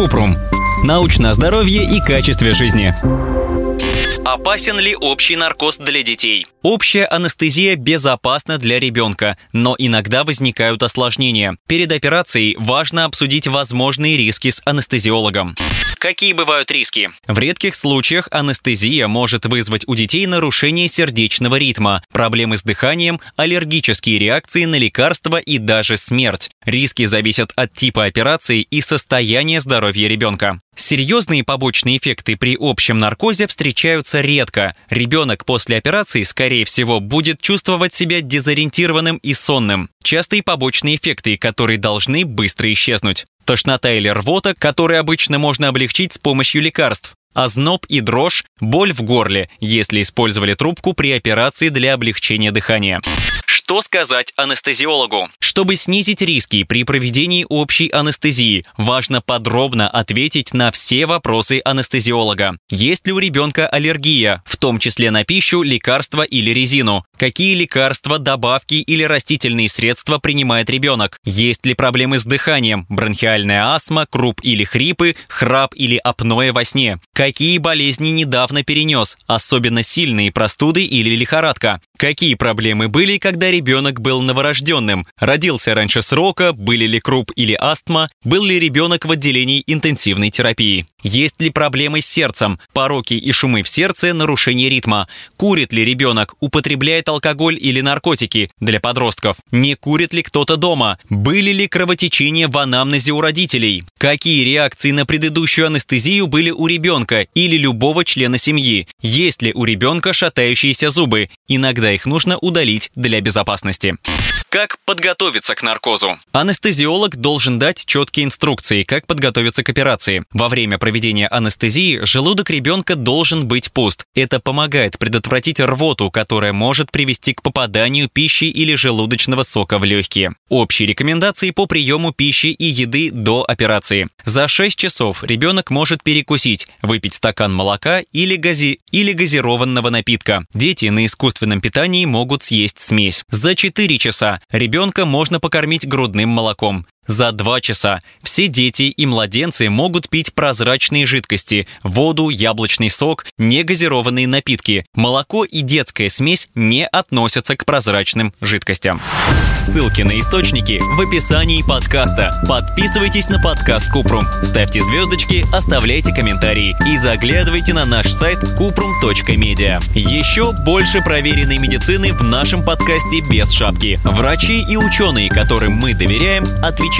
Купрум. Научное здоровье и качестве жизни. Опасен ли общий наркоз для детей? Общая анестезия безопасна для ребенка, но иногда возникают осложнения. Перед операцией важно обсудить возможные риски с анестезиологом. Какие бывают риски? В редких случаях анестезия может вызвать у детей нарушение сердечного ритма, проблемы с дыханием, аллергические реакции на лекарства и даже смерть. Риски зависят от типа операции и состояния здоровья ребенка. Серьезные побочные эффекты при общем наркозе встречаются редко. Ребенок после операции, скорее всего, будет чувствовать себя дезориентированным и сонным. Частые побочные эффекты, которые должны быстро исчезнуть. Тошнота или рвота, которые обычно можно облегчить с помощью лекарств. Озноб и дрожь, боль в горле, если использовали трубку при операции для облегчения дыхания. Что сказать анестезиологу? Чтобы снизить риски при проведении общей анестезии, важно подробно ответить на все вопросы анестезиолога. Есть ли у ребенка аллергия, в том числе на пищу, лекарства или резину? Какие лекарства, добавки или растительные средства принимает ребенок? Есть ли проблемы с дыханием, бронхиальная астма, круп или хрипы, храп или апноэ во сне? Какие болезни недавно перенес, особенно сильные простуды или лихорадка? Какие проблемы были, когда ребенок был новорожденным? Родился раньше срока? Были ли круп или астма? Был ли ребенок в отделении интенсивной терапии? Есть ли проблемы с сердцем? Пороки и шумы в сердце, нарушение ритма? Курит ли ребенок? Употребляет алкоголь или наркотики для подростков? Не курит ли кто-то дома? Были ли кровотечения в анамнезе у родителей? Какие реакции на предыдущую анестезию были у ребенка или любого члена семьи? Есть ли у ребенка шатающиеся зубы? Иногда их нужно удалить для безопасности. Как подготовиться к наркозу? Анестезиолог должен дать четкие инструкции, как подготовиться к операции. Во время проведения анестезии желудок ребенка должен быть пуст. Это помогает предотвратить рвоту, которая может привести к попаданию пищи или желудочного сока в легкие. Общие рекомендации по приему пищи и еды до операции. За 6 часов ребенок может перекусить, выпить стакан молока или, гази... или газированного напитка. Дети на искусственном питании могут съесть смесь. За 4 часа ребенка можно покормить грудным молоком. За два часа все дети и младенцы могут пить прозрачные жидкости, воду, яблочный сок, негазированные напитки. Молоко и детская смесь не относятся к прозрачным жидкостям. Ссылки на источники в описании подкаста. Подписывайтесь на подкаст Купрум, ставьте звездочки, оставляйте комментарии и заглядывайте на наш сайт kuprum.media. Еще больше проверенной медицины в нашем подкасте без шапки. Врачи и ученые, которым мы доверяем, отвечают